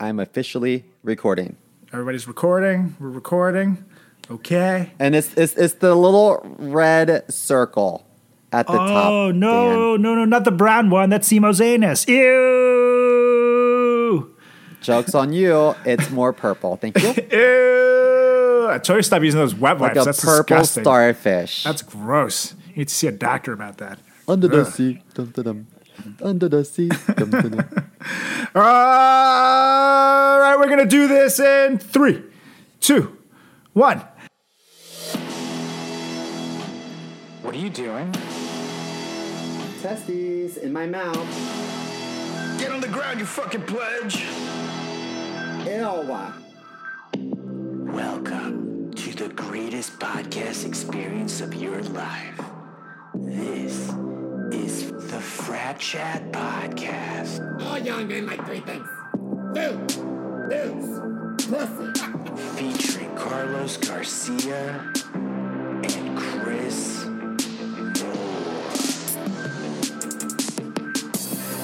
I'm officially recording. Everybody's recording. We're recording. Okay. And it's it's, it's the little red circle at the top. Oh no, Dan. no, no, not the brown one. That's Simo's anus. Ew. Joke's on you. It's more purple. Thank you. Ew. I told you to stop using those wet wipes. Like wipes. a That's purple disgusting. starfish. That's gross. You need to see a doctor about that. Under the sea. Dum, dum, dum. Under the sea. All right, we're gonna do this in three, two, one. What are you doing? Testes in my mouth. Get on the ground, you fucking pledge! Ew. Welcome to the greatest podcast experience of your life. This is the Frat Chat Podcast. All young men like three things. Food, booze, pussy. featuring Carlos Garcia and Chris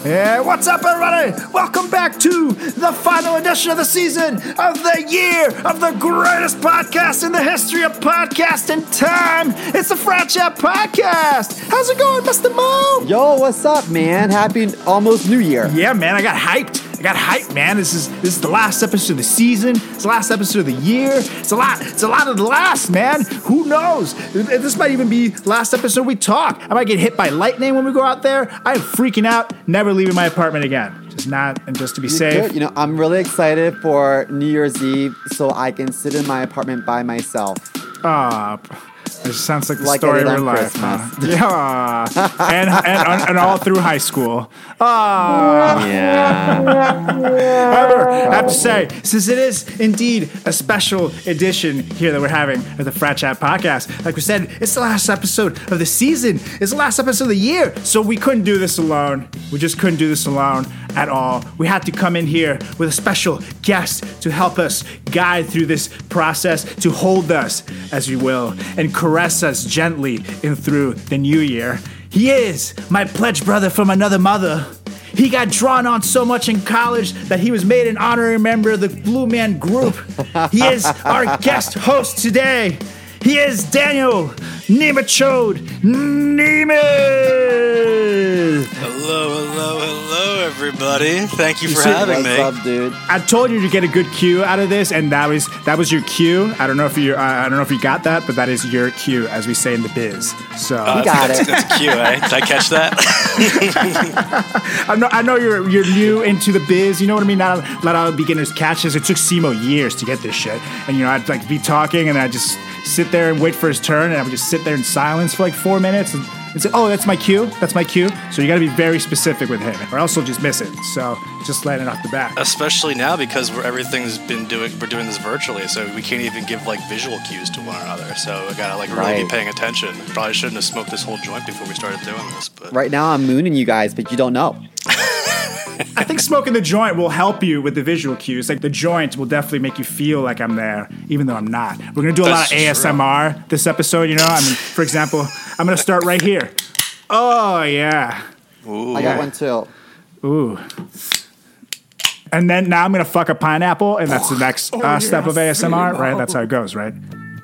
Yeah, what's up, everybody? Welcome back to the final edition of the season of the year of the greatest podcast in the history of podcasting time. It's the Frat Chat Podcast. How's it going, Mr. Mo? Yo, what's up, man? Happy almost New Year. Yeah, man, I got hyped. I got hyped, man. This is this is the last episode of the season. It's the last episode of the year. It's a lot. It's a lot of the last, man. Who knows? This might even be the last episode we talk. I might get hit by lightning when we go out there. I'm freaking out. Never leaving my apartment again. Just not, and just to be safe. Good. You know, I'm really excited for New Year's Eve so I can sit in my apartment by myself. Ah, it sounds like the Like story of your life. Christmas. Huh? Yeah, and, and and all through high school. Ah. Yeah. However, I have to say, since it is indeed a special edition here that we're having of the Frat Chat podcast, like we said, it's the last episode of the season. It's the last episode of the year. So we couldn't do this alone. We just couldn't do this alone at all. We had to come in here with a special guest to help us guide through this process, to hold us, as you will, and caress us gently in through the new year. He is my pledge brother from another mother. He got drawn on so much in college that he was made an honorary member of the Blue Man Group. He is our guest host today. He is Daniel Nemachode Nemeth. Hello, hello, hello, everybody. Thank you for see- having me. up, dude? I told you to get a good cue out of this, and that was that was your cue. I don't know if you uh, I don't know if you got that, but that is your cue, as we say in the biz. So Uh, got that's, it. That's a cue, eh? Did I catch that? I know, I know you're you're new into the biz. You know what I mean? Not a lot of beginners catch this. It took Simo years to get this shit, and you know I'd like be talking, and I just sit there and wait for his turn, and I would just sit there in silence for like four minutes, and, and say, "Oh, that's my cue. That's my cue." So you got to be very specific with him, or else he'll just miss it. So just letting it off the bat. Especially now because we're, everything's been doing. We're doing this virtually, so we can't even give like visual cues to one another. So I gotta like really Right. be paying attention. Probably shouldn't have smoked this whole joint before we started doing this, but Right now, I'm mooning you guys, but you don't know. I think smoking the joint will help you with the visual cues. Like the joint will definitely make you feel like I'm there, even though I'm not. We're gonna do a lot of That's true. ASMR this episode. You know, I mean, for example, I'm gonna start right here. Oh yeah. I got one too. Ooh. And then now I'm gonna fuck a pineapple, and that's the next uh, step of ASMR, right? That's how it goes, right?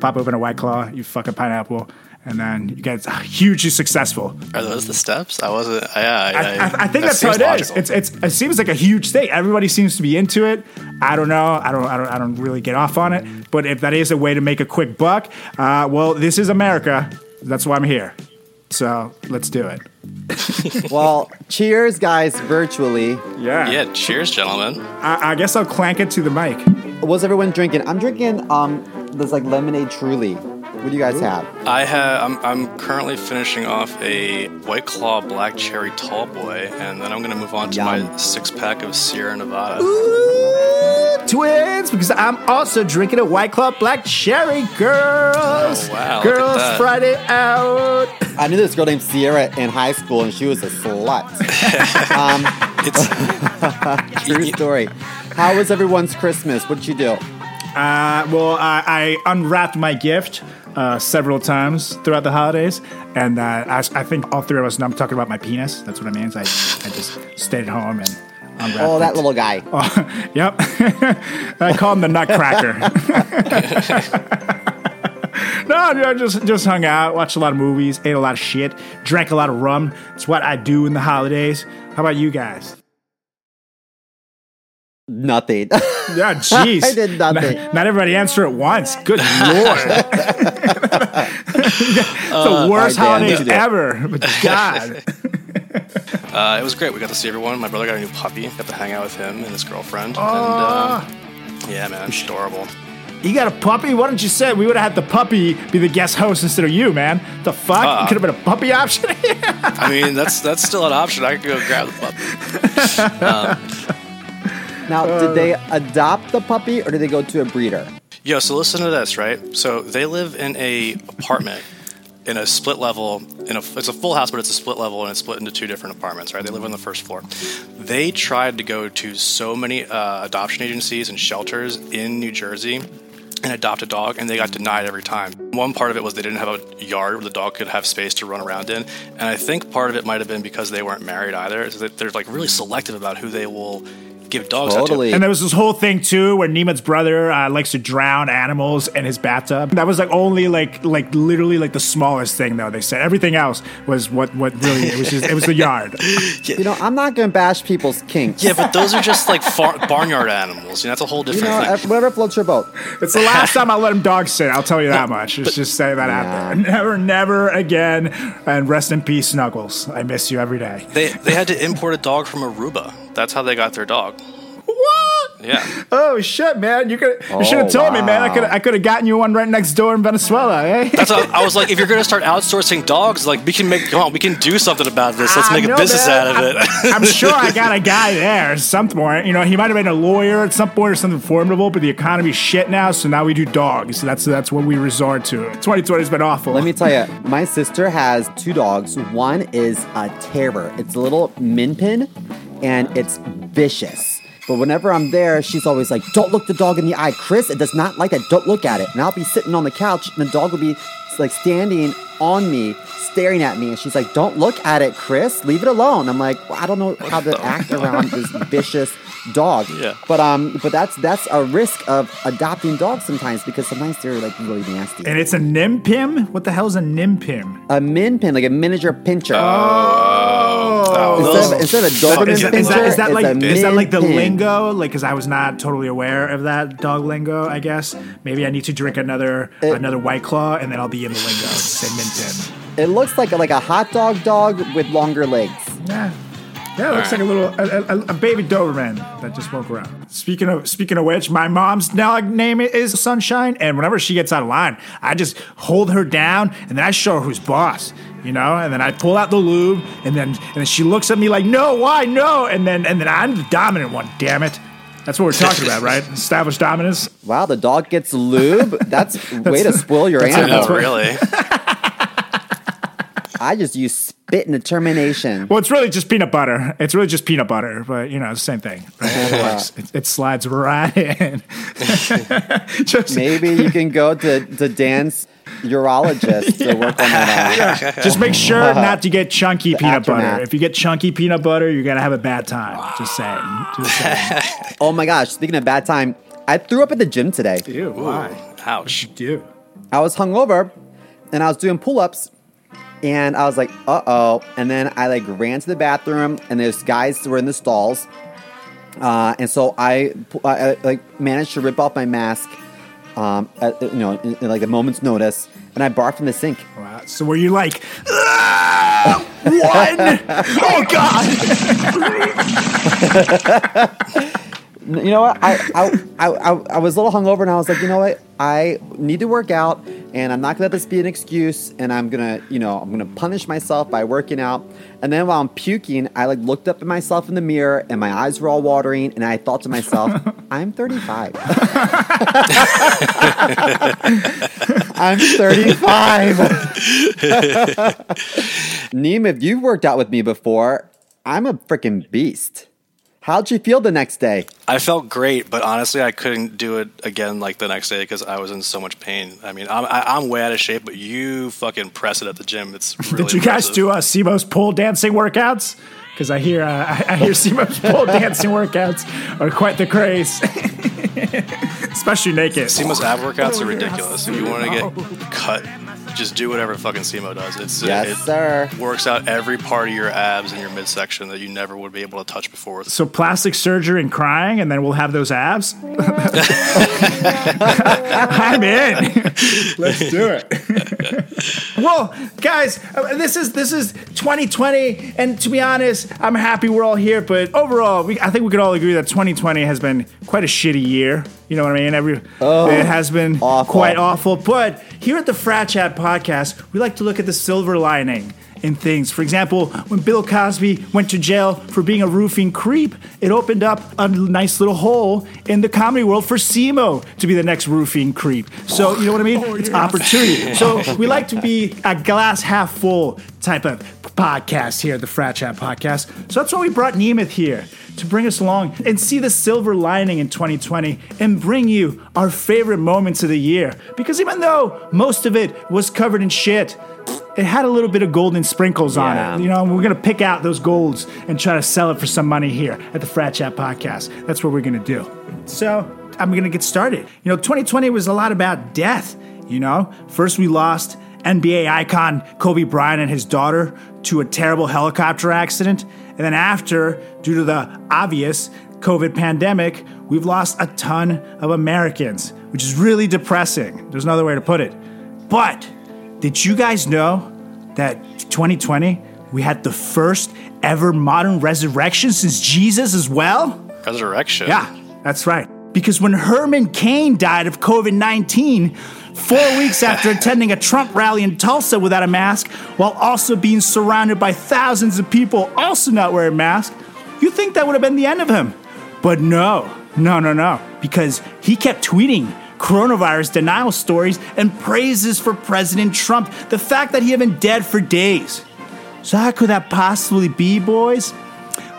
Pop open a white claw, you fuck a pineapple, and then you get hugely successful. are those the steps? I wasn't. Yeah, I, I, I, I think that that's how seems it is. logical. It's, it's it seems like a huge thing. Everybody seems to be into it. I don't know. I don't. I don't. I don't really get off on it. But if that is a way to make a quick buck, uh, well, this is America. That's why I'm here. So let's do it. Well, cheers, guys, virtually. Yeah. yeah. Cheers, gentlemen. I, I guess I'll clank it to the mic. What's everyone drinking? I'm drinking um this like lemonade truly. What do you guys have? I have. I'm, I'm currently finishing off a White Claw Black Cherry Tall Boy, and then I'm gonna move on to Yum. my six pack of Sierra Nevada. Ooh, twins, because I'm also drinking a White Claw Black Cherry, girls. Oh, wow, look at Girls that. Friday out. I knew this girl named Sierra in high school, and she was a slut. um, It's true story. How was everyone's Christmas? What did you do? Uh, well, I, I unwrapped my gift uh, several times throughout the holidays, and uh, I, I think all three of us. And I'm talking about my penis. That's what I mean. I, I just stayed at home and Oh, that little guy. Yep. I call him the Nutcracker. no, I just just hung out, watched a lot of movies, ate a lot of shit, drank a lot of rum. It's what I do in the holidays. How about you guys? Nothing. Yeah, jeez. I did nothing. Not, not everybody answer at once. Good lord. the worst All right, Dan, holidays what you do? ever. But God. Uh, it was great. We got to see everyone. My brother got a new puppy. Got to hang out with him and his girlfriend. Ah. And um, yeah, man, it's adorable. You got a puppy? Why don't you say we would have had the puppy be the guest host instead of you, man? The fuck? Uh. Could have been a puppy option. I mean, that's that's still an option. I could go grab the puppy. Now, did they adopt the puppy or did they go to a breeder? Yo, so listen to this, right? So they live in a apartment in a split level. In a, it's a full house, but it's a split level, and it's split into two different apartments. Right? They live on the first floor. They tried to go to so many uh, adoption agencies and shelters in New Jersey and adopt a dog, and they got denied every time. One part of it was they didn't have a yard where the dog could have space to run around in, and I think part of it might have been because they weren't married either. Is that they're like really selective about who they will give dogs out to. Totally. And there was this whole thing too, where Neiman's brother uh, likes to drown animals in his bathtub. That was like only like like literally like the smallest thing though. They said everything else was what what really it was just it was the yard. You know, I'm not going to bash people's kinks. Yeah, but those are just like far- barnyard animals. You know, that's a whole different You different know, thing. uh, whatever floats your boat. It's the last time I'll let him dog sit. I'll tell you that much. Let's just say that out there. Never, never again. And rest in peace, Snuggles. I miss you every day. They they had to import a dog from Aruba. That's how they got their dog. What? Yeah. Oh shit, man! You could you should Oh, have told me, man. I could I could have gotten you one right next door in Venezuela, eh? That's how, I was like, if you're gonna start outsourcing dogs, like we can make come on, we can do something about this. Let's I make a business man. out of it. I'm, I'm sure I got a guy there at some point. You know, he might have been a lawyer at some point or something formidable, but the economy's shit now, so now we do dogs. That's that's what we resort to. 2020's been awful. Let me tell you, my sister has two dogs. One is a terror. It's a little min pin, and it's vicious. But whenever I'm there, she's always like, "Don't look the dog in the eye, Chris. It does not like that. Don't look at it." And I'll be sitting on the couch, and the dog will be like standing on me, staring at me, and she's like, "Don't look at it, Chris. Leave it alone." I'm like, well, "I don't know how to act around this vicious dog." Yeah. But um, but that's that's a risk of adopting dogs sometimes because sometimes they're like really nasty. and it's a nimpim. What the hell is a nimpim? a min pin, like a miniature pinscher. Oh, Instead of, instead of a Doberman Is, pinscher, is that, is that it's like a is that like the pin. lingo? Like, because I was not totally aware of that dog lingo. I guess maybe I need to drink another It- another white claw, and then I'll be in the lingo. Say mintin. It looks like a, like a hot dog dog with longer legs. Yeah. Yeah, it looks like a little a, a, a baby Doberman that just woke around. Speaking of speaking of which, my mom's dog name is Sunshine, and whenever she gets out of line, I just hold her down and then I show her who's boss. You know, and then I pull out the lube, and then and then she looks at me like, "No, why no?" And then and then I'm the dominant one. Damn it! That's what we're talking about, right? Established dominance. Wow, the dog gets lube. That's, way to spoil your that's- animal. Really? I just use spit and determination. Well, it's really just peanut butter. It's really just peanut butter, but you know, it's the same thing. Right? It, Yeah. It, it slides right in. just, Maybe you can go to, to Dan's urologist to work on that. out. Just make sure not to get chunky peanut butter. If you get chunky peanut butter, you're gonna have a bad time. Just saying. Just saying. Oh my gosh, speaking of bad time, I threw up at the gym today. Ew, why? Ouch. Ew. I was hungover and I was doing pull ups and I was like, uh oh. And then I like ran to the bathroom and there's guys who were in the stalls. Uh, and so I, I, I like managed to rip off my mask, um, at, you know, in, in, like a moment's notice, and I barfed in the sink. Wow. So were you like, "Ah, one? oh God! You know what? I, I, I, I, was a little hungover and I was like, you know what? I need to work out and I'm not gonna let this be an excuse and I'm gonna, you know, I'm gonna punish myself by working out. And then while I'm puking, I like looked up at myself in the mirror and my eyes were all watering and I thought to myself, I'm 35. I'm 35. Neem, if you've worked out with me before, I'm a freaking beast. How'd you feel the next day? I felt great, but honestly, I couldn't do it again like the next day because I was in so much pain. I mean, I'm, I, I'm way out of shape, but you fucking press it at the gym. It's really Did you guys do uh, Simo's pole dancing workouts? because I hear uh, I, I hear Simo's pole dancing workouts are quite the craze, especially naked. Simo's ab workouts are ridiculous. If you want to get cut, just do whatever fucking Simo does. It's Yes, it sir. works out every part of your abs and your midsection that you never would be able to touch before. So plastic surgery and crying, and then we'll have those abs. I'm in. Let's do it. well, guys, uh, this is this is 2020, and to be honest, I'm happy we're all here. But overall, we, I think we could all agree that 2020 has been quite a shitty year. You know what I mean? Every it has been awful. quite awful. But here at the Frat Chat podcast, we like to look at the silver lining in things. For example, when Bill Cosby went to jail for being a roofing creep, it opened up a nice little hole in the comedy world for Simo to be the next roofing creep. So, you know what I mean? it's opportunity. So, we like to be a glass half full type of podcast here the Frat Chat podcast. So, that's why we brought Nemeth here to bring us along and see the silver lining in 2020 and bring you our favorite moments of the year. Because even though most of it was covered in shit, it had a little bit of golden sprinkles on it. You know, we're gonna pick out those golds and try to sell it for some money here at the Frat Chat Podcast. That's what we're gonna do. So I'm gonna get started. You know, 2020 was a lot about death. You know, first we lost NBA icon Kobe Bryant and his daughter to a terrible helicopter accident, and then after, due to the obvious COVID pandemic, we've lost a ton of Americans, which is really depressing. There's another way to put it. But did you guys know that 2020 we had the first ever modern resurrection since Jesus as well? Resurrection. Yeah, that's right. Because when Herman Cain died of COVID 19, four weeks after attending a Trump rally in Tulsa without a mask, while also being surrounded by thousands of people also not wearing masks, you think that would have been the end of him. But no, no, no, no. Because he kept tweeting coronavirus denial stories and praises for President Trump, the fact that he had been dead for days. So, how could that possibly be, boys?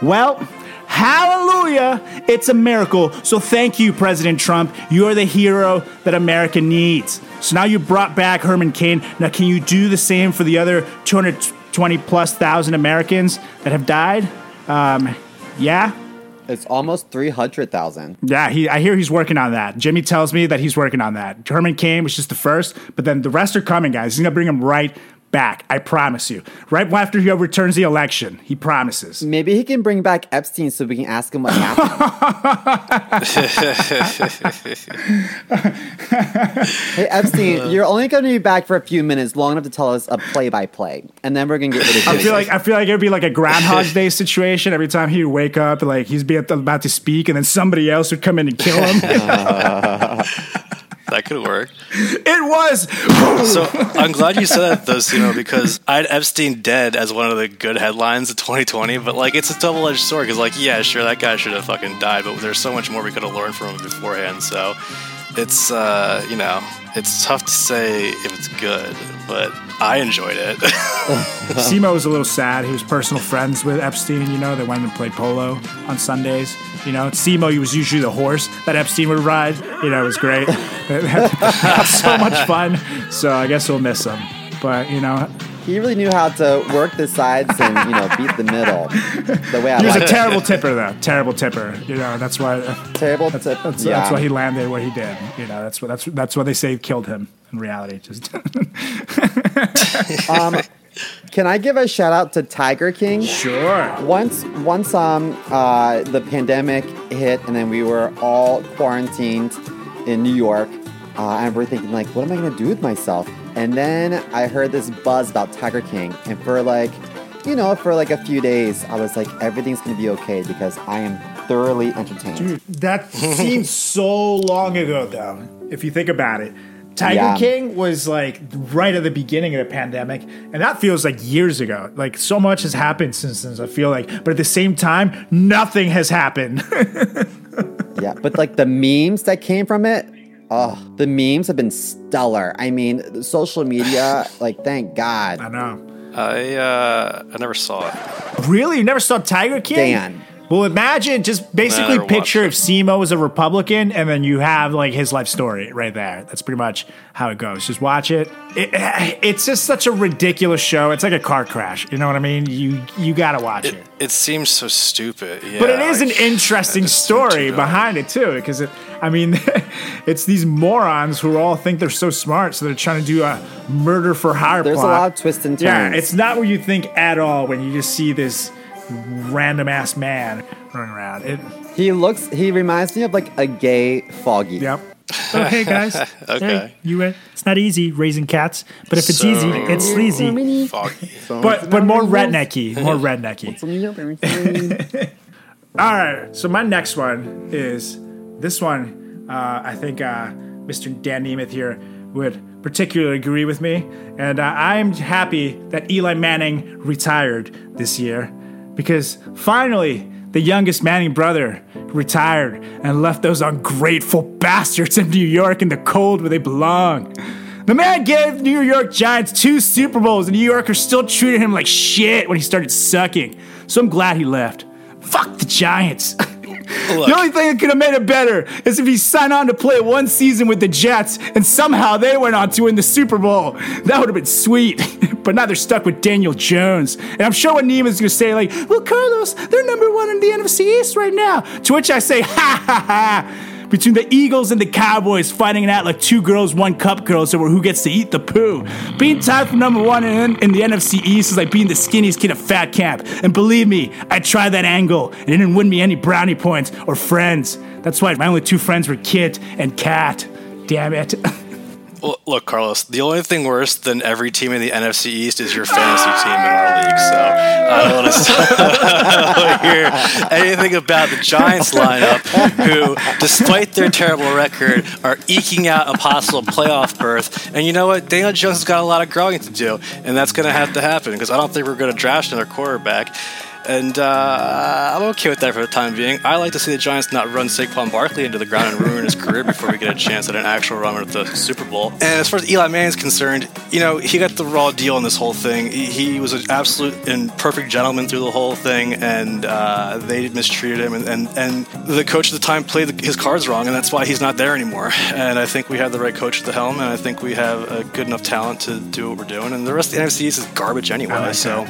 Well, hallelujah, it's a miracle. So thank you, President Trump. You're the hero that America needs. So now you brought back Herman Cain. Now, can you do the same for the other 220 plus thousand Americans that have died? Um, yeah? It's almost 300,000. Yeah, he, I hear he's working on that. Jimmy tells me that he's working on that. Herman Cain was just the first, but then the rest are coming, guys. He's going to bring them right back. I promise you. Right after he overturns the election, he promises. Maybe he can bring back Epstein so we can ask him what happened. hey, Epstein, you're only going to be back for a few minutes, long enough to tell us a play by play. And then we're going to get rid of you. I feel like I feel like it'd be like a Groundhog Day situation. Every time he would wake up, like he's be about to speak, and then somebody else would come in and kill him. That could work. it was. So I'm glad you said that though, Simo, because I had Epstein dead as one of the good headlines of 2020. But like, it's a double-edged sword because, like, yeah, sure, that guy should have fucking died, but there's so much more we could have learned from him beforehand. So it's, uh, you know, it's tough to say if it's good, but I enjoyed it. Simo was a little sad. He was personal friends with Epstein. You know, they went and played polo on Sundays. You know, Simo he was usually the horse that Epstein would ride. You know, it was great. So much fun. So I guess we'll miss him. But you know, he really knew how to work the sides and, you know, beat the middle. The way I he was a terrible tipper, though. Terrible tipper. You know, that's why. Terrible That's, tip. that's, yeah. that's why he landed where he did. You know, that's what that's that's what they say killed him in reality. Just um, can I give a shout out to Tiger King? sure. Once, once um, uh, the pandemic hit, and then we were all quarantined in New York, uh, and we're thinking like, what am I gonna do with myself? And then I heard this buzz about Tiger King, and for like, you know, for like a few days, I was like, everything's gonna be okay because I am thoroughly entertained. Dude, that seems so long ago, though. If you think about it, Tiger Yeah. King was like right at the beginning of the pandemic, and that feels like years ago. Like so much has happened since then. I feel like, but at the same time, nothing has happened. Yeah, but like the memes that came from it, oh, the memes have been stellar. I mean, social media, like, thank God. I know. I uh, I never saw it. Really, you never saw Tiger King? Dan. Well, imagine just basically never picture if watched Simo is a Republican, and then you have like his life story right there. That's pretty much how it goes. Just watch it. it it's just such a ridiculous show. It's like a car crash. You know what I mean? You you gotta watch it. It, it seems so stupid. Yeah, But it is an interesting just story behind it too, because it, I mean, it's these morons who all think they're so smart, so they're trying to do a murder for hire There's a lot of twists and turns. Yeah, it's not what you think at all when you just see this random ass man running around. It, He looks. He reminds me of like a gay Foggy. yep. okay, guys. Okay. you uh, it's not easy raising cats, but if it's So- easy, it's sleazy. Foggy. But but more rednecky, more rednecky. All right. So my next one is this one. Uh, I think uh, Mr. Dan Nemeth here would particularly agree with me, and uh, I'm happy that Eli Manning retired this year because finally the youngest Manning brother retired and left those ungrateful bastards in New York in the cold where they belong. The man gave New York Giants two Super Bowls, and New Yorkers still treated him like shit when he started sucking. So I'm glad he left. Fuck the Giants. Look, The only thing that could have made it better is if he signed on to play one season with the Jets and somehow they went on to win the Super Bowl. That would have been sweet. but now they're stuck with Daniel Jones. And I'm sure what Neiman's going to say, like, well, Carlos, they're number one in the NFC East right now. To which I say, ha ha ha. Between the Eagles and the Cowboys fighting it out like two girls, one cup girls over who gets to eat the poo. Being tied for number one in, in the NFC East is like being the skinniest kid at fat camp. And believe me, I tried that angle and it didn't win me any brownie points or friends. That's why my only two friends were Kit and Cat. Damn it. L- Look, Carlos, the only thing worse than every team in the NFC East is your fantasy team in our league. So I don't want to hear anything about the Giants lineup, who, despite their terrible record, are eking out a possible playoff berth. And you know what? Daniel Jones has got a lot of growing to do, and that's going to have to happen because I don't think we're going to draft another quarterback. And uh, I'm okay with that for the time being. I like to see the Giants not run Saquon Barkley into the ground and ruin his career before we get a chance at an actual run at the Super Bowl. And as far as Eli Manning is concerned, you know, he got the raw deal in this whole thing. He, was an absolute and perfect gentleman through the whole thing, and uh, they mistreated him. And, and, and the coach at the time played his cards wrong, and that's why he's not there anymore. And I think we have the right coach at the helm, and I think we have a good enough talent to do what we're doing. And the rest of the NFC East is garbage anyway. like so.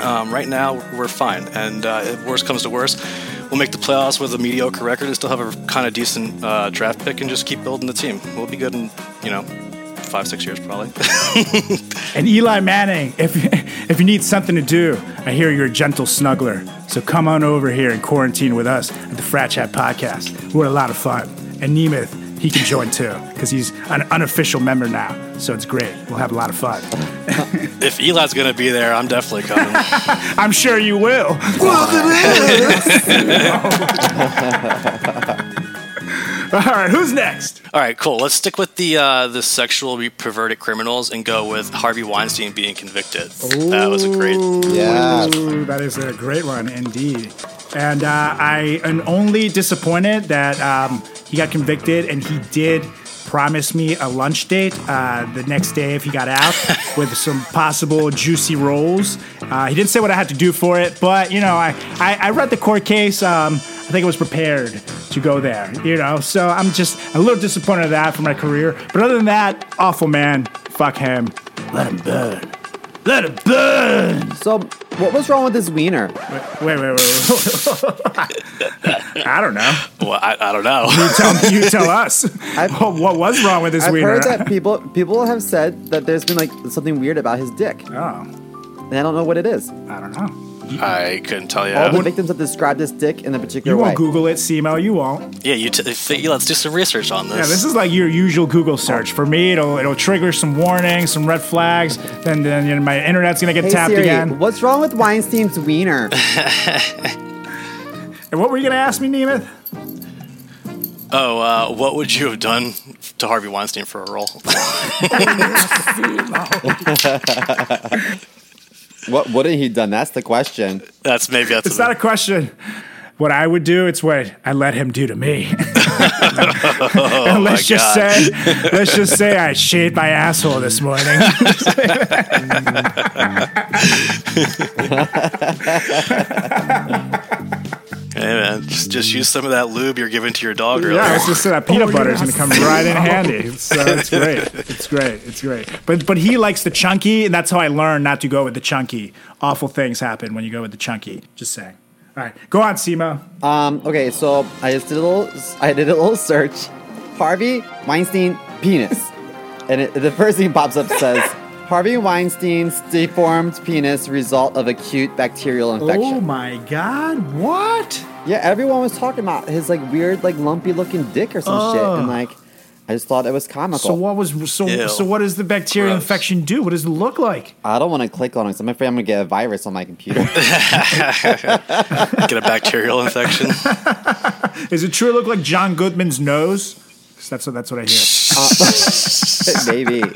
Um, right now, we're fine. And uh, if worst comes to worst, we'll make the playoffs with a mediocre record and still have a kind of decent uh, draft pick and just keep building the team. We'll be good in, you know, five, six years probably. And Eli Manning, if if you need something to do, I hear you're a gentle snuggler. So come on over here and quarantine with us at the Frat Chat Podcast. We're a lot of fun. And Nemeth, he can join too, because he's an unofficial member now. So it's great. We'll have a lot of fun. if Eli's going to be there, I'm definitely coming. I'm sure you will. Well it is! All right, who's next? All right, cool. Let's stick with the uh, the sexually perverted criminals and go with Harvey Weinstein being convicted. That was a great. Yeah. That is a great one indeed. And uh, I am only disappointed that um, he got convicted and he did promise me a lunch date uh, the next day if he got out with some possible juicy rolls. Uh, he didn't say what I had to do for it, but you know, I, I, I read the court case. Um, I think I was prepared to go there, you know, so I'm just a little disappointed at that for my career. But other than that, awful man. Fuck him. Let him burn. Let him burn. So, what was wrong with this wiener? Wait, wait, wait. wait. I don't know. Well, I, I don't know. Tell me, you tell us. what, what was wrong with this I've wiener? heard that people people have said that there's been like something weird about his dick, oh, and I don't know what it is. I don't know. I couldn't tell you. All the victims have described this dick in a particular You way. won't Google it, Simo. You won't. yeah, you. T- th- let's do some research on this. Yeah, this is like your usual Google search. For me, it'll it'll trigger some warnings, some red flags. Then then you know, my internet's gonna get Hey tapped Siri, again. what's wrong with Weinstein's wiener? And what were you gonna ask me, Nemeth? Oh, uh, what would you have done to Harvey Weinstein for a role? what wouldn't he done? That's the question. that's maybe that's. It's not a question. What I would do, it's what I let him do to me. Oh, and let's just God. say, let's just say I shaved my asshole this morning. Hey man, just just use some of that lube you're giving to your dog earlier. Yeah, I was just saying that peanut butter is going to come right in handy. So it's great. It's great. It's great. But but he likes the chunky, and that's how I learned not to go with the chunky. Awful things happen when you go with the chunky. Just saying. All right, go on, Simo. Um, okay, so I just did a little, I did a little search. Harvey Weinstein penis, and it, the first thing pops up says Harvey Weinstein's deformed penis result of acute bacterial infection. Oh my God! What? Yeah, everyone was talking about his like weird, like lumpy looking dick or some shit, and ah. like I just thought it was comical. So what was so Ew. so? What does the bacterial Gross. infection do? What does it look like? I don't want to click on it. 'cause I'm afraid I'm gonna get a virus on my computer. Get a bacterial infection. Is it true? It look like John Goodman's nose? 'Cause that's what that's what I hear. Maybe.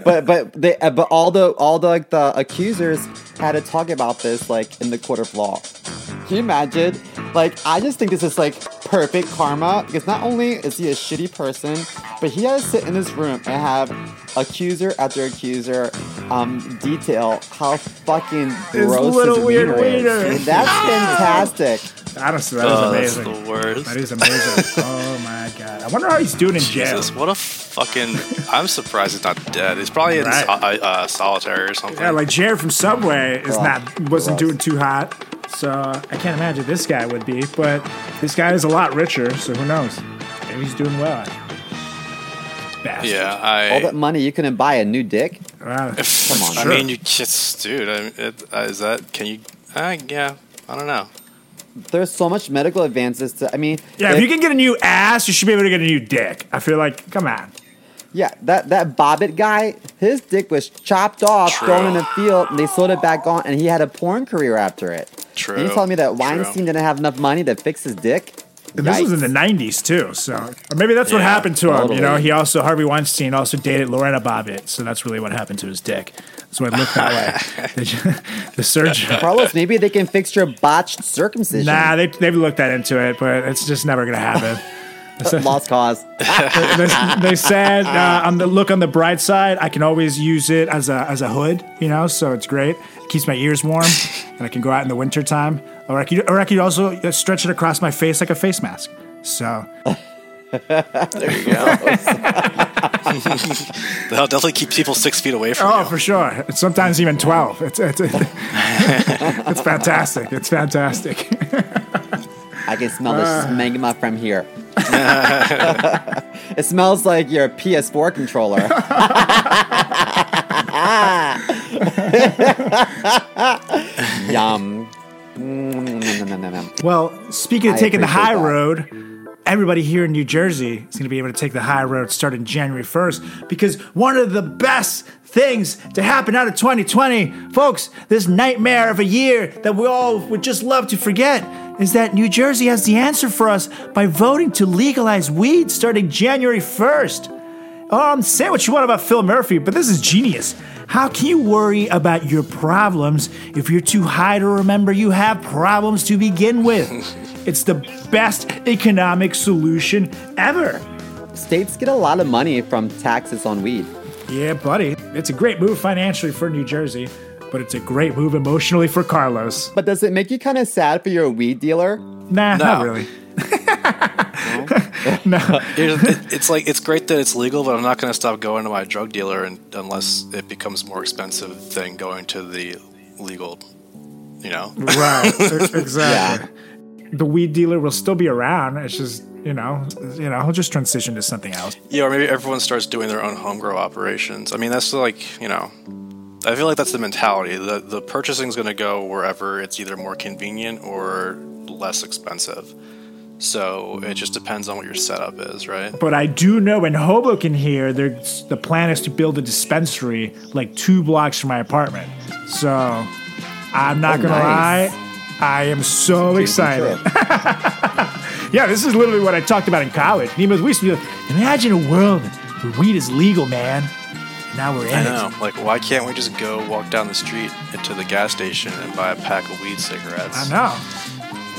but but they uh, but all the all the like the accusers had to talk about this like in the court of law. Can you imagine? Like I just think this is like perfect karma because not only is he a shitty person, but he has to sit in this room and have accuser after accuser um detail how fucking His gross little his weird wiener is. wiener. That's fantastic. Honestly, that is Oh, that's amazing. the worst. That is amazing. oh my god! I wonder how he's doing in jail. Jesus, what a fucking! I'm surprised he's not dead. He's probably in Right. so- uh, uh, solitary or something. Yeah, like Jared from Subway is Gross. not wasn't Gross. doing too hot, so I can't imagine this guy would be. But this guy is a lot richer, so who knows? Maybe he's doing well. Bastard. yeah, All that money you couldn't buy a new dick. Wow. Come on. I Sure. mean, you just, dude. I it, uh, is that? Can you? Uh, yeah, I don't know. There's so much medical advances to I mean Yeah, if you can get a new ass, you should be able to get a new dick. I feel like, come on. Yeah, that that Bobbitt guy, his dick was chopped off, True. thrown in the field, and they sewed it back on, and he had a porn career after it. True. And you telling me that True. Weinstein didn't have enough money to fix his dick? And this was in the '90s too, so or maybe that's what happened to him. You know, he also Harvey Weinstein also dated Lorena Bobbitt, so that's really what happened to his dick. So it looked that way. the, the surgeon. Carlos, maybe they can fix your botched circumcision. Nah, they they've looked that into it, but it's just never gonna happen. Lost cause. they, they said uh, on the look on the bright side, I can always use it as a as a hood, you know, so it's great. It keeps my ears warm, and I can go out in the wintertime. Or I could, or I could also uh, stretch it across my face like a face mask. So There you go. That'll definitely keep people six feet away from me. Oh, you. for sure. It's sometimes even 12. It's, it's, it's fantastic. It's fantastic. I can smell the Ah. smegma from here. it smells like your PS4 controller. Yum. Mm, mm, mm, mm, well, speaking of I taking the high that. road, everybody here in New Jersey is going to be able to take the high road starting January 1st because one of the best things to happen out of 2020, folks, this nightmare of a year that we all would just love to forget, is that New Jersey has the answer for us by voting to legalize weed starting January 1st. Um, say what you want about Phil Murphy, but this is genius. How can you worry about your problems if you're too high to remember you have problems to begin with? it's the best economic solution ever. States get a lot of money from taxes on weed. Yeah, buddy. It's a great move financially for New Jersey, but it's a great move emotionally for Carlos. But does it make you kind of sad for your weed dealer? Nah, not really. Here's- it- it's like it's great that it's legal, but I'm not going to stop going to my drug dealer and, unless it becomes more expensive than going to the legal. You know, Right, exactly. The weed dealer will still be around. It's just, you know, you know, he'll just transition to something else. yeah, or maybe everyone starts doing their own home grow operations. I mean, that's like you know, I feel like that's the mentality. The the purchasing is going to go wherever it's either more convenient or less expensive. So it just depends on what your setup is, right? But I do know in Hoboken here, there's the plan is to build a dispensary like two blocks from my apartment. So I'm not Oh, gonna nice. lie, I am so excited. Yeah, this is literally what I talked about in college. Nemos, we used to be like, imagine a world where weed is legal, man. And now we're in I it. know. Like, why can't we just go walk down the street into the gas station and buy a pack of weed cigarettes? I know.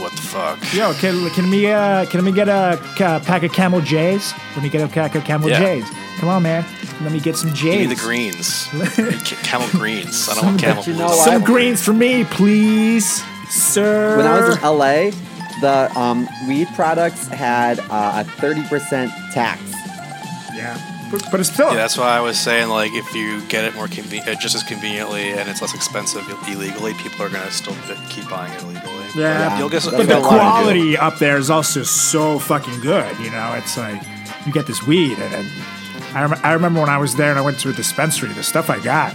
What the fuck? Yo, can can we uh, can we get a ca- pack of Camel J's? Let me get a pack of Camel Yeah. J's. Come on, man. Let me get some J's. Give me the greens. Ca- camel greens. I don't want camel you know blues. what? Some greens for me, please. Sir. When I was in LA, the um, weed products had uh, a 30% tax. yeah, but, but it's still Yeah, that's why I was saying like if you get it more conven- uh, just as conveniently and it's less expensive illegally, people are gonna still keep buying it illegally. Yeah, you'll get. That's but what the a quality up there is also so fucking good. You know, it's like you get this weed, and, and I, rem- I remember when I was there and I went to a dispensary, the stuff I got.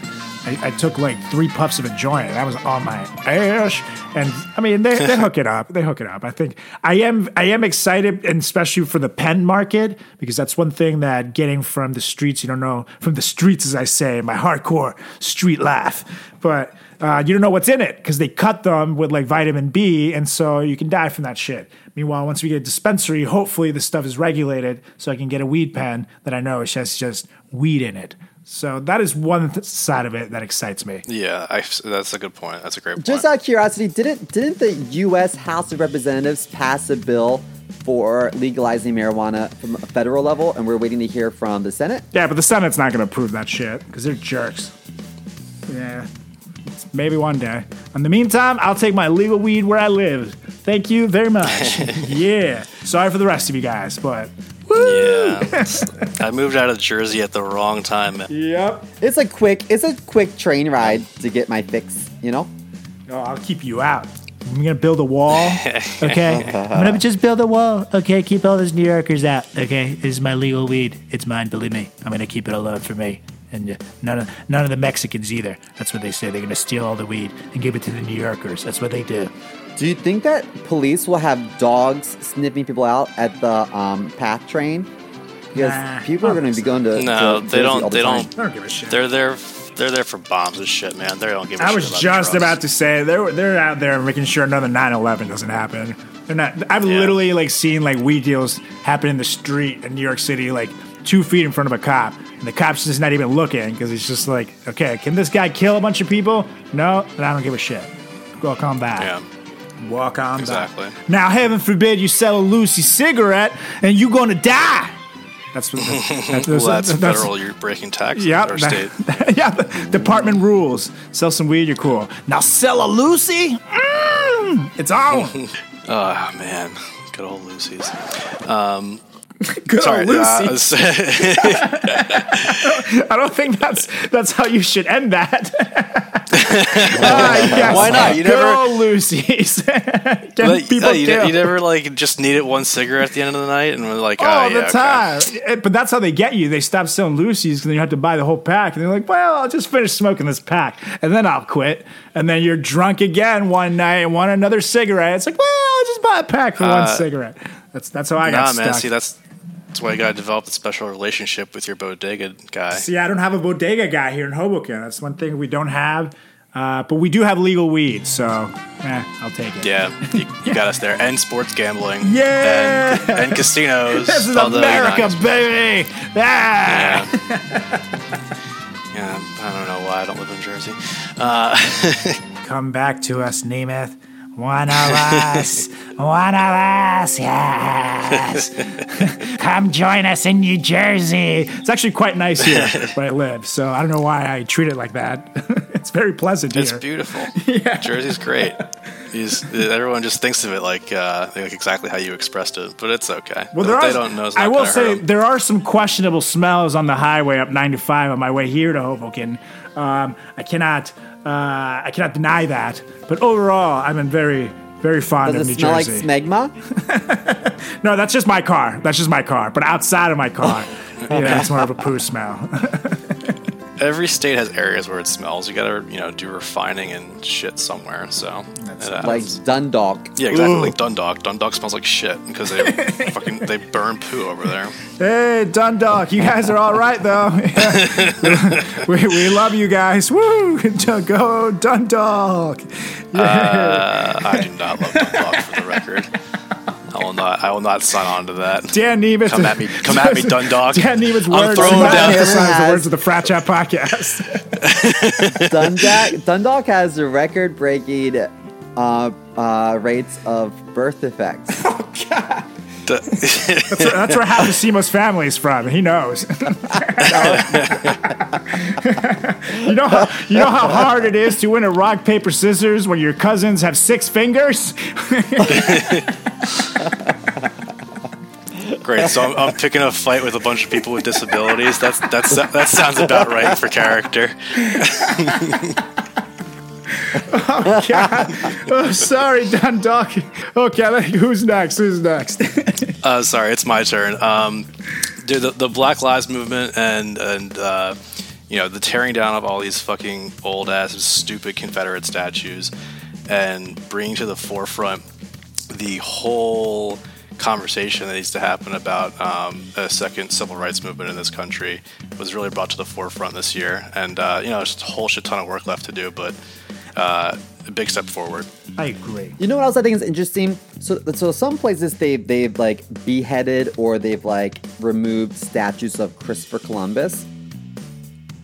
I, I took like three puffs of a joint, and I was on my ass. And I mean, they, they hook it up. They hook it up. I think I am. I am excited, and especially for the pen market, because that's one thing that getting from the streets. You don't know from the streets, as I say, my hardcore street life, but uh, you don't know what's in it because they cut them with like vitamin B, and so you can die from that shit. Meanwhile, once we get a dispensary, hopefully this stuff is regulated, so I can get a weed pen that I know has just weed in it. So that is one th- side of it that excites me. Yeah, I, that's a good point. That's a great point. Just out of curiosity, didn't didn't the U.S. House of Representatives pass a bill for legalizing marijuana from a federal level, and we're waiting to hear from the Senate? Yeah, but the Senate's not going to approve that shit because they're jerks. Yeah, maybe one day. In the meantime, I'll take my legal weed where I live. Thank you very much. yeah. Sorry for the rest of you guys, but yeah, I moved out of Jersey at the wrong time. yep. It's a quick it's a quick train ride to get my fix. You know. Oh, I'll keep you out. I'm gonna build a wall. Okay. I'm gonna just build a wall. Okay. Keep all those New Yorkers out. Okay. This is my legal weed. It's mine. Believe me. I'm gonna keep it alone for me. And uh, none of none of the Mexicans either. That's what they say. They're gonna steal all the weed and give it to the New Yorkers. That's what they do. Do you think that police will have dogs sniffing people out at the um, PATH train? Because Nah, people are going to be going to No, to they don't- the they time. don't- I don't give a shit. They're there. They're there for bombs and shit, man. They don't give. a I shit I was about just drugs. about to say they're they're out there making sure another 9/11 doesn't happen. They're not. I've Yeah. literally like seen like weed deals happen in the street in New York City, like two feet in front of a cop, and the cop's just not even looking because he's just like, okay, can this guy kill a bunch of people? No, then I don't give a shit. Go come back. Yeah, Walk on Exactly. back. Now, heaven forbid you sell a loosie cigarette and you gonna die. That's what. That's, well, that's federal. You're breaking taxes Yep. or state. yeah, the department rules. Sell some weed, you're cool. Now sell a loosie? Mm, it's on. Oh man, good old loosies. Good Sorry, old loosie. uh, I I don't think that's that's how you should end that. Ah, yes. Why not? You Good never- old loosies. Get Like, people oh, you, killed. you never like just needed one cigarette at the end of the night and we're like, oh, all yeah, the okay. time. Eh, But that's how they get you. They stop selling loosies because then you have to buy the whole pack. And they're like, well, I'll just finish smoking this pack and then I'll quit. And then you're drunk again one night and want another cigarette. It's like, well, I'll just buy a pack for one Uh, cigarette. That's that's how I got Nah, stuck. man. See, that's that's why you gotta develop a special relationship with your bodega guy. See, I don't have a bodega guy here in Hoboken. That's one thing we don't have. Uh, but we do have legal weed, so eh, I'll take it. Yeah, you, you got us there. And sports gambling. Yeah! And, and casinos. This is although you're not America, baby! Ah! Yeah. yeah, I don't know why I don't live in Jersey. Uh, Come back to us, Nemeth. One of us. One of us. Yes. Come join us in New Jersey. It's actually quite nice here where I live, so I don't know why I treat it like that. it's very pleasant here. it's here. beautiful. Jersey's great. He's, everyone just thinks of it like uh, like exactly how you expressed it, but it's okay. Well, there are. they don't know I will hurt there are some questionable smells on the highway up 95 on my way here to Hoboken. Um, I cannot, uh, I cannot deny that. But overall, I've been very, very fond Does of it New smell Jersey. like smegma? no, that's just my car. That's just my car. But outside of my car, yeah, it's more of a poo smell. Every state has areas where it smells. You gotta, you know, do refining and shit somewhere. So it like happens. Dundalk. yeah, exactly. Ooh. Like Dundalk. Dundalk smells like shit because they fucking they burn poo over there. hey, Dundalk, you guys are all right though. we, we love you guys. Woo! Go Dundalk. Uh, I do not love Dundalk for the record. I will not. I will not sign on to that. Dan Nemeth. Come at me. Come at me, Dundalk. Dan Nemeth's I'm words throwing do down- emphasize the words of the Frat Chat podcast. Dundalk, Dundalk has the record-breaking uh, uh, rates of birth defects. That's where, that's where half the Simos family is from. He knows. you know, how, you know how hard it is to win a rock paper scissors when your cousins have six fingers. Great. So I'm, I'm picking a fight with a bunch of people with disabilities. That's that's that sounds about right for character. oh, God! sorry, Dundalk. Okay, like, who's next? Who's next? Uh, sorry, it's my turn. Um, dude, the, the Black Lives Movement and and uh, you know the tearing down of all these fucking old ass stupid Confederate statues and bringing to the forefront the whole conversation that needs to happen about um, a second civil rights movement in this country was really brought to the forefront this year. And uh, you know, there's a whole shit ton of work left to do, but uh, a big step forward. I agree. You know what else I think is interesting? So, so some places they've they've like beheaded or they've like removed statues of Christopher Columbus.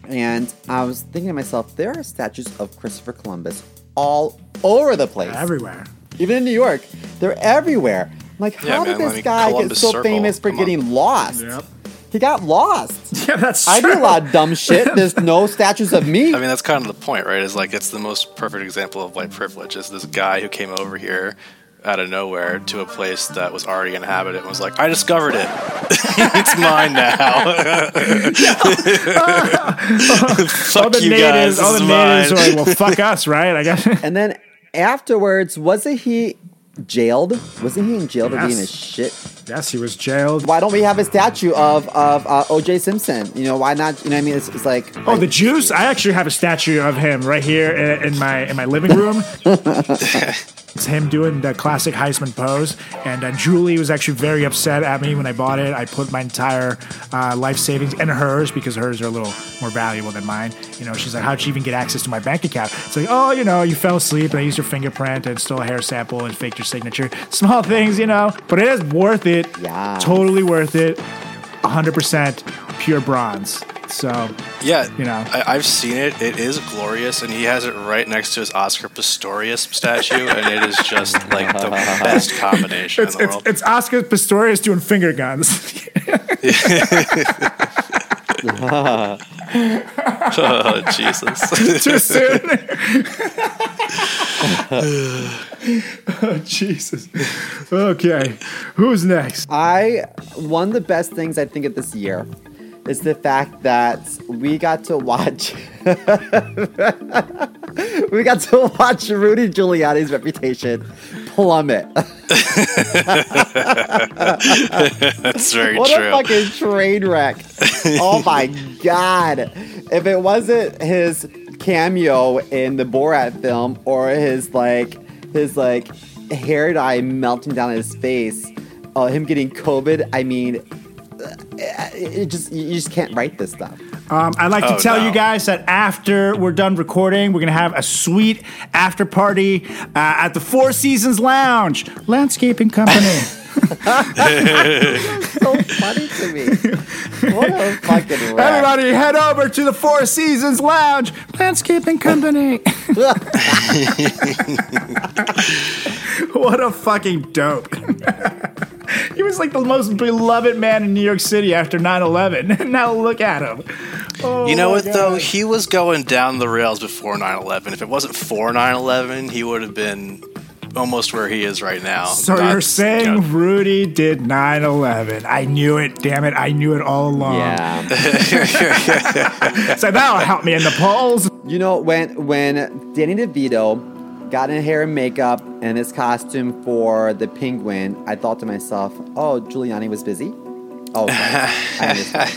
And I was thinking to myself, there are statues of Christopher Columbus all over the place. Everywhere. Even in New York, they're everywhere. I'm like, how man, did I this guy get so Circle, famous for come on. getting lost? Yep. He got lost. Yeah, that's true. I true. do a lot of dumb shit. There's no statues of me. I mean, that's kind of the point, right? Is like it's the most perfect example of white privilege. Is this guy who came over here out of nowhere to a place that was already inhabited and was like, "I discovered it. it's mine now." Fuck all the you natives, guys. all the natives mine. are like, well, fuck us, right? I guess. and then afterwards, wasn't he jailed? Wasn't he in jail for being a shit? Yes, he was jailed. Why don't we have a statue of of uh, O.J. Simpson? You know, why not? You know, what I mean, it's, it's like Oh, the juice! I actually have a statue of him right here in, in my in my living room. it's him doing the classic Heisman pose, and uh, Julie was actually very upset at me when I bought it. I put my entire uh, life savings and hers because hers are a little more valuable than mine. You know, she's like, "How'd you even get access to my bank account?" It's like, "Oh, you know, you fell asleep and I used your fingerprint and stole a hair sample and faked your signature. Small things, you know, but it is worth it. Yeah. totally worth it. 100% pure bronze." So Yeah, You know. I, I've seen it. It is glorious, and he has it right next to his Oscar Pistorius statue, and it is just like the best combination It's, in the it's, world. it's Oscar Pistorius doing finger guns. oh Jesus! Too soon. oh, Jesus. Okay. Who's next? I one of the best things I think of this year is the fact that we got to watch we got to watch Rudy Giuliani's reputation plummet. That's very what true. a fucking train wreck. oh my god. If it wasn't his cameo in the Borat film or his like his like hair dye melting down his face, uh, him getting COVID, I mean it just you just can't write this stuff. Um, I'd like to Oh, tell no. you guys that after we're done recording, we're going to have a sweet after party uh, at the Four Seasons Lounge, landscaping company. so funny to me. What a fucking wreck. Everybody head over to the Four Seasons Lounge, landscaping company. what a fucking dope. He was like the most beloved man in New York City after 9-11. now look at him. Oh You know my what though? He was going down the rails before 9/11. If it wasn't for 9/11, he would have been almost where he is right now. So Not, you're saying you know, Rudy did 9-11. I knew it, damn it. I knew it all along. Yeah. So that'll help me in the polls. You know, when when Danny DeVito got in hair and makeup and his costume for the penguin, I thought to myself, oh, Giuliani was busy. Oh, I.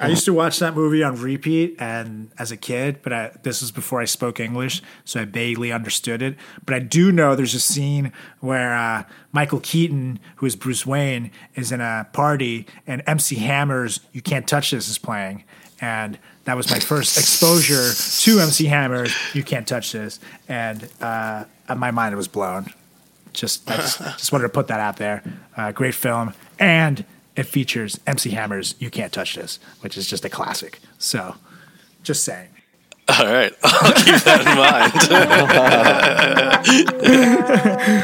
I used to watch that movie on repeat and as a kid, but I, this was before I spoke English, so I vaguely understood it. But I do know there's a scene where uh, Michael Keaton, who is Bruce Wayne, is in a party and MC Hammer's "You Can't Touch This" is playing, and that was my first exposure to MC Hammer's "You Can't Touch This," and uh, my mind was blown. Just I just, just wanted to put that out there. Uh, great film, and it features MC Hammer's "You Can't Touch This," which is just a classic. So, just saying. All right, I'll keep that in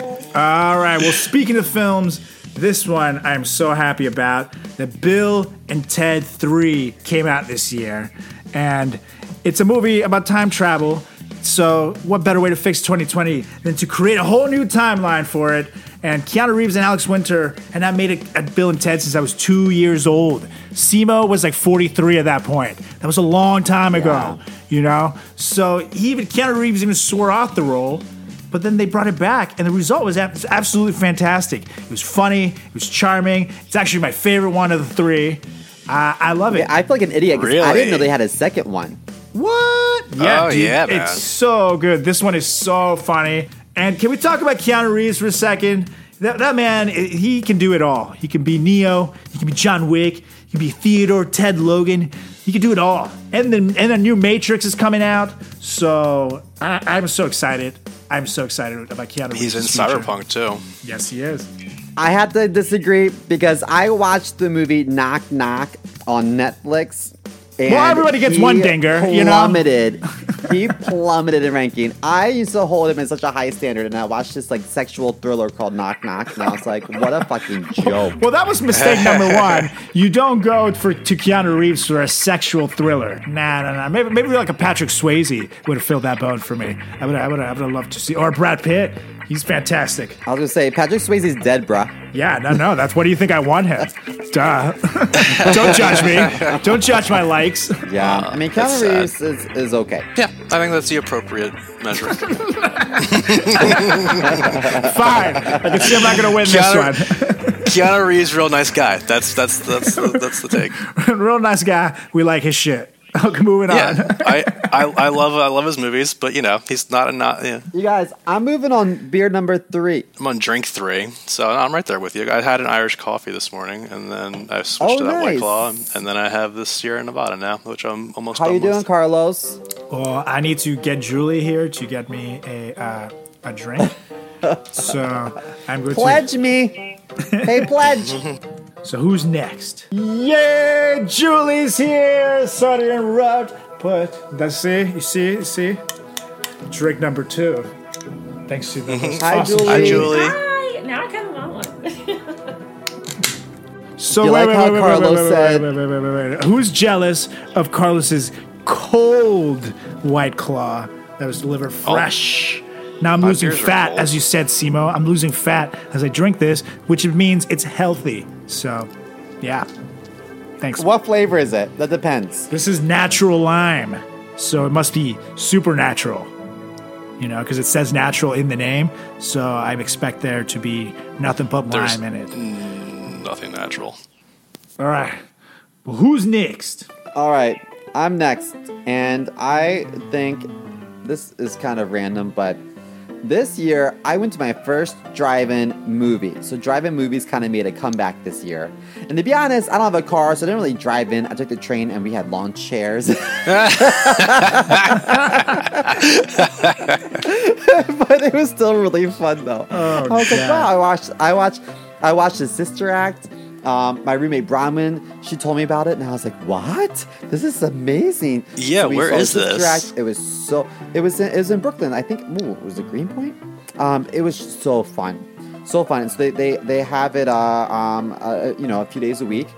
mind. All right. Well, speaking of films, this one I'm so happy about. The Bill and Ted 3 came out this year, and it's a movie about time travel. So, what better way to fix 2020 than to create a whole new timeline for it? And Keanu Reeves and Alex Winter, and I made it at Bill and Ted since I was two years old. Simo was like 43 at that point. That was a long time ago, you know? So, he even, Keanu Reeves even swore off the role but then they brought it back, and the result was absolutely fantastic. It was funny, it was charming. It's actually my favorite one of the three. Uh, I love it. I feel like an idiot 'cause I Really? didn't know they had a second one. what? Yeah, Oh, dude, yeah, man. It's so good. This one is so funny. And can we talk about Keanu Reeves for a second? That, that man, he can do it all. He can be Neo. He can be John Wick. He can be Theodore, Ted Logan. He can do it all. And then and a new Matrix is coming out. So I, I'm so excited. I'm so excited about Keanu Reeves. He's in Cyberpunk too. Yes, he is. I have to disagree because I watched the movie Knock Knock on Netflix. And Well, everybody gets he one dinger, you know? plummeted. he plummeted in ranking. I used to hold him in such a high standard, and I watched this like sexual thriller called Knock Knock, and I was like, "What a fucking joke!" Well, that was mistake number one. You don't go for to Keanu Reeves for a sexual thriller. Nah, nah, nah. Maybe maybe like a Patrick Swayze would have filled that bone for me. I would I would I would have loved to see or Brad Pitt. He's fantastic. I was gonna say Patrick Swayze's dead, bruh. Yeah, no, no. That's what do you think I want him? Duh. don't judge me. Don't judge my likes. Yeah, I mean that's Keanu. Reeves is, is okay. Yeah, I think that's the appropriate measure. Fine. I can see I'm not going to win Keanu- this one. Keanu Reeves, real nice guy. That's that's that's the, that's the take. Real nice guy. We like his shit. Okay, moving on. Yeah, I, I I love I love his movies, but you know he's not a not. Yeah. You guys, I'm moving on beer number three. I'm on drink three, so I'm right there with you. I had an Irish coffee this morning, and then I switched Oh, to that White. Claw, and then I have this Sierra Nevada now, which I'm almost. How done you doing, with. Carlos? Well, I need to get Julie here to get me a uh, a drink. so I'm going to. Pledge me. Hey, pledge. So who's next? Yeah, Julie's here. Sorry to interrupt, but that's see, you see, you see. Drink number two. Thanks to the mm-hmm. most Hi, awesome- Julie. Hi, Julie. Hi! Now I kind of want one. So You wait, like wait, how wait, wait, Carlos wait, wait, said- wait, wait, wait, wait, wait. Who's jealous of Carlos's cold White Claw that was delivered oh. fresh? Now I'm losing fat, as you said, Simo. I'm losing fat as I drink this, which means it's healthy. So, yeah. Thanks. What flavor is it? That depends. This is natural lime, so it must be supernatural. You know, because it says natural in the name, so I expect there to be nothing but There's- lime in it. Nothing natural. All right. Well, who's next? All right, I'm next, and I think this is kind of random, but this year I went to my first drive-in movie. So drive-in movies kind of made a comeback this year. And to be honest, I don't have a car, so I didn't really drive in. I took the train, and we had lawn chairs. but it was still really fun though. Oh, I was like, wow, I watched, I watched, I watched the Sister Act. Um, my roommate Bronwyn, she told me about it, and I was like, "What? This is amazing!" Yeah, we where is this? Act. It was so. It was. In, it was in Brooklyn. I think. Ooh, was it Greenpoint? Um, it was so fun, so fun. And so they they, they have it. Uh, um, uh, you know, a few days a week.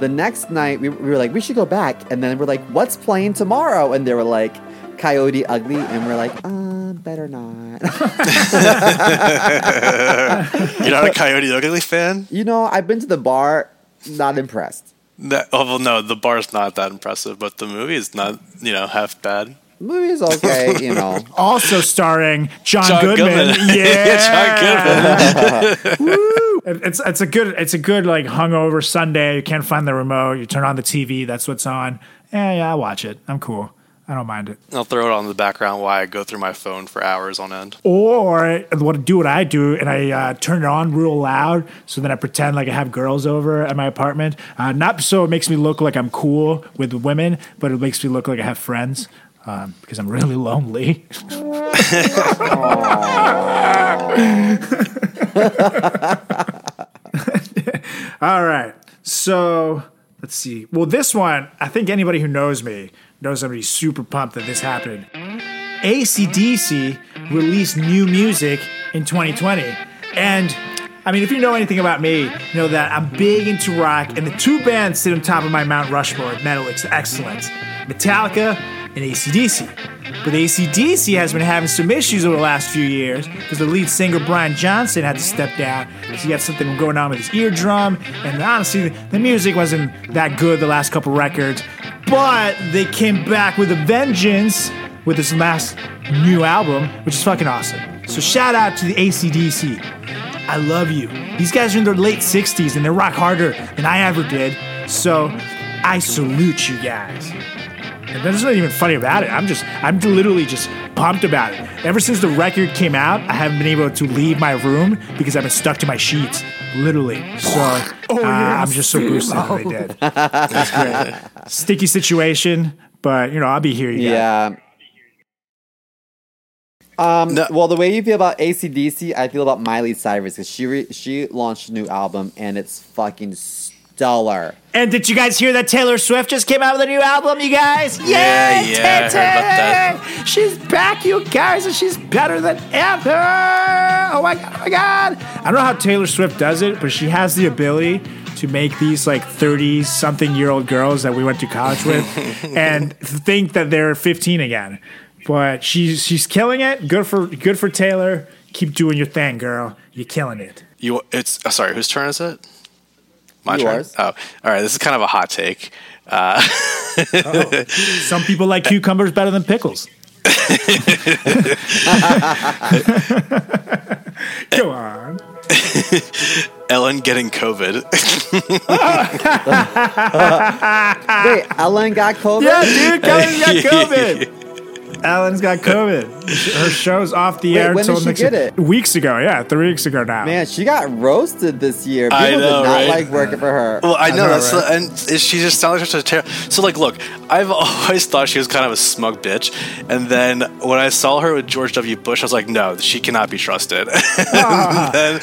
The next night, we, we were like, we should go back, and then we're like, what's playing tomorrow? And they were like, Coyote Ugly, and we're like, uh, better not. You're not a Coyote Ugly fan? you know, I've been to the bar, not impressed. That, oh well, no, the bar's not that impressive, but the movie is not, you know, half bad. The movie's okay, you know. Also starring John, John Goodman. Goodman. Yeah, John Goodman. Woo! It's it's a good it's a good like hungover Sunday. You can't find the remote. You turn on the TV. That's what's on. Yeah, yeah, I watch it. I'm cool. I don't mind it. I'll throw it on the background while I go through my phone for hours on end. Or what to do what I do and I uh, turn it on real loud so then I pretend like I have girls over at my apartment. Uh, not so it makes me look like I'm cool with women, but it makes me look like I have friends um, because I'm really lonely. All right. So let's see. Well, this one, I think anybody who knows me knows I'm super pumped that this happened. ACDC released new music in 2020. And I mean, if you know anything about me, you know that I'm big into rock, and the two bands sit on top of my Mount Rushmore of metal ex- excellence Metallica and ACDC. But ACDC has been having some issues over the last few years because the lead singer Brian Johnson had to step down because he had something going on with his eardrum, and honestly, the music wasn't that good the last couple records. But they came back with a vengeance with this last new album, which is fucking awesome. So shout out to the ACDC. I love you. These guys are in their late 60s and they rock harder than I ever did. So I salute you guys. And there's nothing even funny about it. I'm just, I'm literally just pumped about it. Ever since the record came out, I haven't been able to leave my room because I've been stuck to my sheets, literally. So uh, I'm just so boosted that they did. That's great. Sticky situation, but you know, I'll be here. You guys. Yeah. Um, No. Well, the way you feel about ACDC, I feel about Miley Cyrus because she re- she launched a new album and it's fucking stellar. And did you guys hear that Taylor Swift just came out with a new album, you guys? Yeah, yeah, I heard about that. She's back, you guys, and she's better than ever. Oh my god, oh my god. I don't know how Taylor Swift does it, but she has the ability to make these like 30 something year old girls that we went to college with and think that they're 15 again. But she's she's killing it. Good for good for Taylor. Keep doing your thing, girl. You're killing it. You, it's oh, sorry. Whose turn is it? My turn. Yours. Oh, all right. This is kind of a hot take. Uh, Some people like cucumbers better than pickles. Go on. Ellen getting COVID. Wait, Ellen got COVID. Yeah, dude, Kelly's got COVID. Ellen's got COVID. Her show's off the Wait, air when did she next get it? weeks ago. Yeah, three weeks ago now. Man, she got roasted this year. People I know, did not right? like working for her. Well, I know, know, that's right? the, and she just sounds like such a terrible. So, like, look, I've always thought she was kind of a smug bitch, and then when I saw her with George W. Bush, I was like, no, she cannot be trusted. and, then,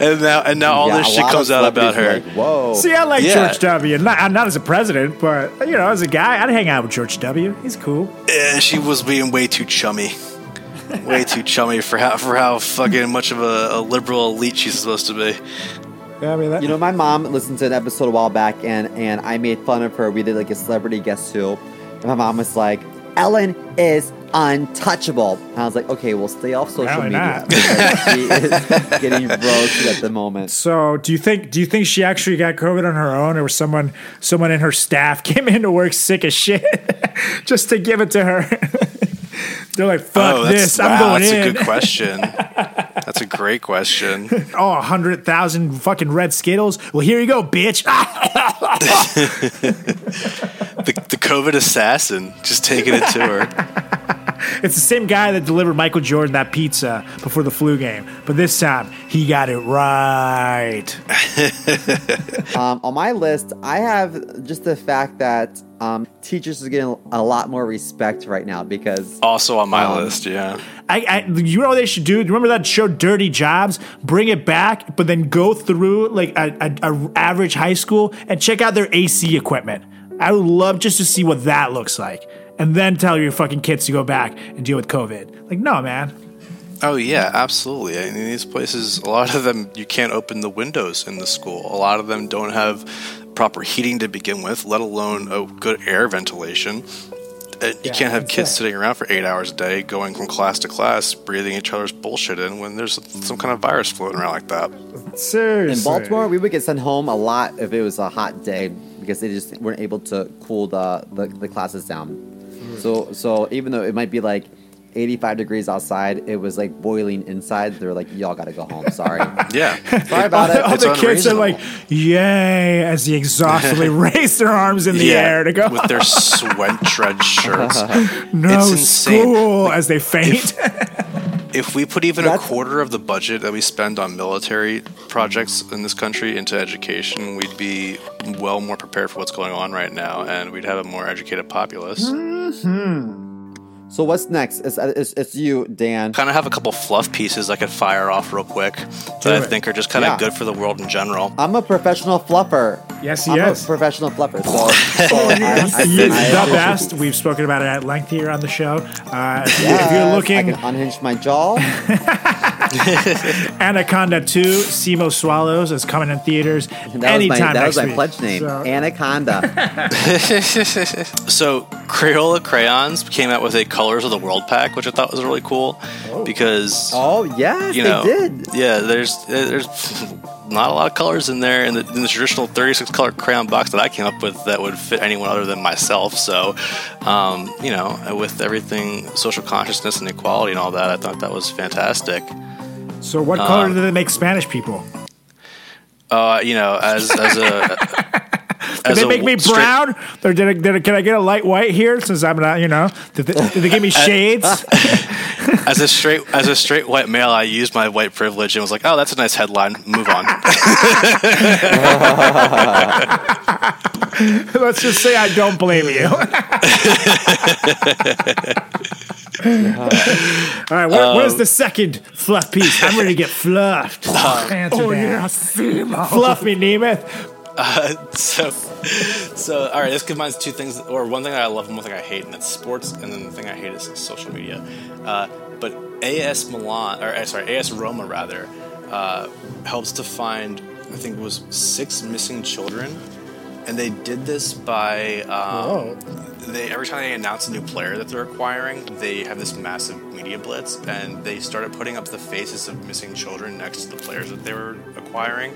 and now, and now all Yeah, this shit comes out about her. Like, Whoa. See, I like Yeah. George W. Not, not as a president, but you know, as a guy, I'd hang out with George W. He's cool. Eh, she was being way too chummy. Way too chummy for how for how fucking much of a, a liberal elite she's supposed to be. Yeah, I mean, that, You know, my mom listened to an episode a while back, and and I made fun of her. We did like a celebrity guess who, and my mom was like, "Ellen is untouchable." And I was like, "Okay, well, stay off social Apparently media not. because she is getting roasted at the moment." So, do you think do you think she actually got COVID on her own, or was someone someone in her staff came into work sick as shit just to give it to her? They're like, "Fuck oh, that's, this! wow, I'm going that's in." That's a good question. that's a great question. oh, hundred thousand fucking red Skittles. Well, here you go, bitch. The, the COVID assassin just taking it to her. it's the same guy that delivered Michael Jordan that pizza before the flu game, but this time he got it right. Um, on my list, I have just the fact that um, teachers are getting a lot more respect right now because Also on my Um, list, yeah. I, I, you know what they should do? Remember that show, Dirty Jobs? Bring it back, but then go through like a, a, a average high school and check out their AC equipment. I would love just to see what that looks like, and then tell your fucking kids to go back and deal with COVID. Like, no, man. Oh yeah, absolutely. I mean, these places, a lot of them, you can't open the windows in the school. A lot of them don't have proper heating to begin with, let alone a good air ventilation. And you can't have kids it. sitting around for eight hours a day, going from class to class, breathing each other's bullshit in when there's some kind of virus floating around like that. Seriously. in Baltimore we would get sent home a lot if it was a hot day because they just weren't able to cool the the, the classes down. Hmm. So so even though it might be like 85 degrees outside, it was like boiling inside. They were like, "Y'all got to go home. Sorry, Yeah. sorry about it." all It's the kids are like, "Yay!" as they exhaustively raise their arms in the yeah, air to go. with their sweat drenched shirts. no it's insane. school as they faint. If we put even a quarter of the budget that we spend on military projects in this country into education, we'd be well more prepared for what's going on right now, and we'd have a more educated populace. Mm-hmm. So what's next? It's, it's, it's you, Dan. Kind of have a couple fluff pieces I could fire off real quick that I it. think are just kind of Yeah. good for the world in general. I'm a professional fluffer. Yes, he I'm is. a professional fluffer. So, so I, I, You- I- the best. We've spoken about it at length here on the show. Uh, Yes, if you're looking, I can unhinge my jaw. Anaconda 2, Simo Swallows is coming in theaters That was my, anytime that was my week. pledge name, So- Anaconda. So Crayola crayons came out with a Colors of the World pack, which I thought was really cool because oh yeah, you know, they did. yeah, there's there's not a lot of colors in there in the, in the traditional 36 color crayon box that I came up with that would fit anyone other than myself. So, um, you know, with everything social consciousness and equality and all that, I thought that was fantastic. So, what Uh, color do they make Spanish people? Uh, you know, as as a Did as they make me straight- brown? Or did, I, did I, can I get a light white here since I'm not, you know? Did they, did they give me shades? as a straight as a straight white male, I used my white privilege and was like, "Oh, that's a nice headline. Move on." Let's just say I don't blame you. All right, what, what is the second fluff piece? I'm ready to get fluffed. oh, yeah, oh, Fluff me, Nemeth. so, so all right. This combines two things, or one thing that I love and one thing I hate, and that's sports, and then the thing I hate is social media. Uh, but AS Milan, or uh, sorry, AS Roma rather, uh, helps to find I think it was six missing children, and they did this by um, they every time they announce a new player that they're acquiring, they have this massive media blitz, and they started putting up the faces of missing children next to the players that they were acquiring,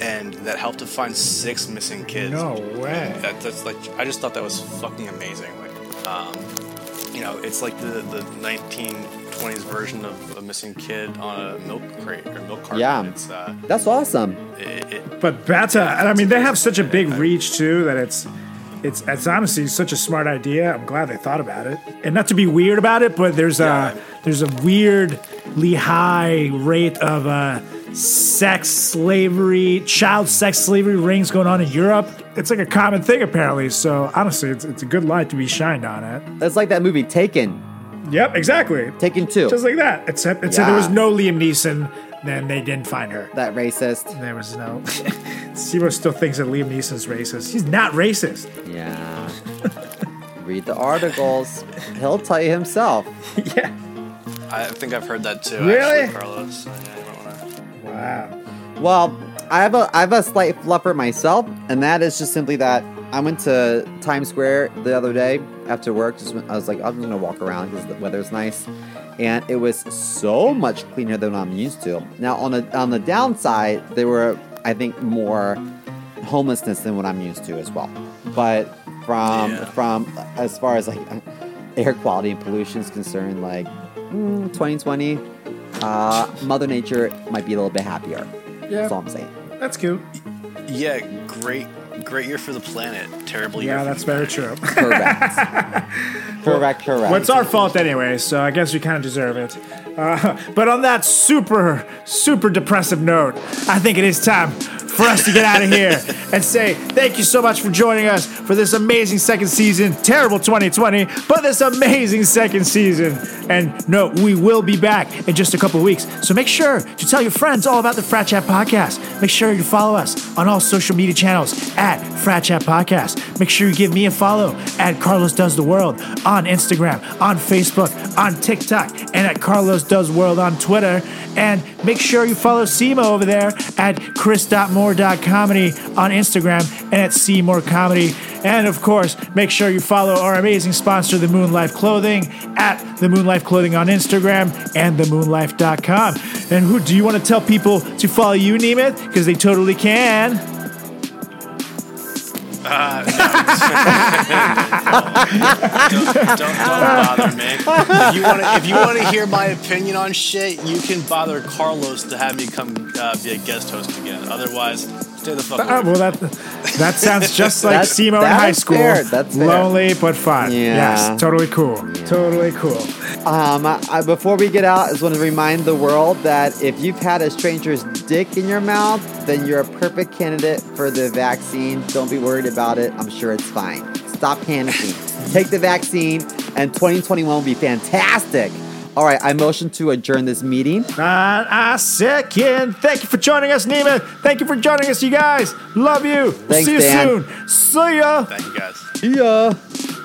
and that helped to find six missing kids. No way. That, that's like I just thought that was fucking amazing. Like, um, you know, it's like the the 1920s version of a missing kid on a milk crate or milk carton. Yeah. It's uh, That's awesome. it, it, But better, and I mean, they have such a big reach too that it's, it's, it's honestly such a smart idea. I'm glad they thought about it, and not to be weird about it, but there's Yeah. a there's a weirdly high rate of uh, sex slavery, child sex slavery rings going on in Europe. It's like a common thing apparently. So honestly, it's, it's a good light to be shined on it. It's like that movie Taken. Yep, exactly. Taken two. Just like that. Except, except there was no Liam Neeson. Then they didn't find her. that racist. There was no. Sebo still thinks that Liam Neeson's racist. He's not racist. Yeah. Read the articles. He'll tell you himself. yeah. I think I've heard that too. Really? actually, Carlos. I don't wanna- Wow. Well, I have a I have a slight fluffer myself, and that is just simply that I went to Times Square the other day after work. Just went- I was like, I'm just gonna walk around because the weather's nice, and it was so much cleaner than I'm used to. Now on the on the downside, there were I think more homelessness than what I'm used to as well. But from Yeah. from as far as like air quality and pollution is concerned, like mm, 2020, uh, Mother Nature might be a little bit happier. Yeah. That's all I'm saying. That's cute. Yeah, great, great year for the planet. Terrible year. Yeah, that's very true. Correct. correct, correct. Well, it's our fault anyway, so I guess we kind of deserve it. Uh, but on that super, super depressive note, I think it is time for us to get out of here and say thank you so much for joining us for this amazing second season. Terrible 2020, but this amazing second season. And no, we will be back in just a couple weeks. So make sure to tell your friends all about the Frat Chat Podcast. Make sure you follow us on all social media channels at Frat Chat Podcast. Make sure you give me a follow at Carlos Does the World on Instagram, on Facebook, on TikTok, and at Carlos Does World on Twitter. And make sure you follow Simo over there at chris.moore.comedy on Instagram and at Seymour Comedy. And of course, make sure you follow our amazing sponsor, The Moon Life Clothing, at The Moon Life Clothing on Instagram and themoonlife.com. And who do you want to tell people to follow you, Nemeth? Because they totally can. don't, don't bother me. If you want to, if you want to hear my opinion on shit, you can bother Carlos to have me come uh, be a guest host again. Otherwise, stay the fuck Uh, well, that that sounds just like That's- Simo in high school. fair, that's fair. Lonely but fun. Yeah. Yes, totally cool. Totally cool. Um, I, before we get out, I just want to remind the world that if you've had a stranger's dick in your mouth, then you're a perfect candidate for the vaccine. Don't be worried about it. I'm sure it's fine. Stop panicking. Take the vaccine, and 2021 will be fantastic. All right, I motion to adjourn this meeting. Uh, I second. Thank you for joining us, Nima. Thank you for joining us, you guys. Love you. Thanks, See you Dan. soon. See ya. Thank you guys. See ya.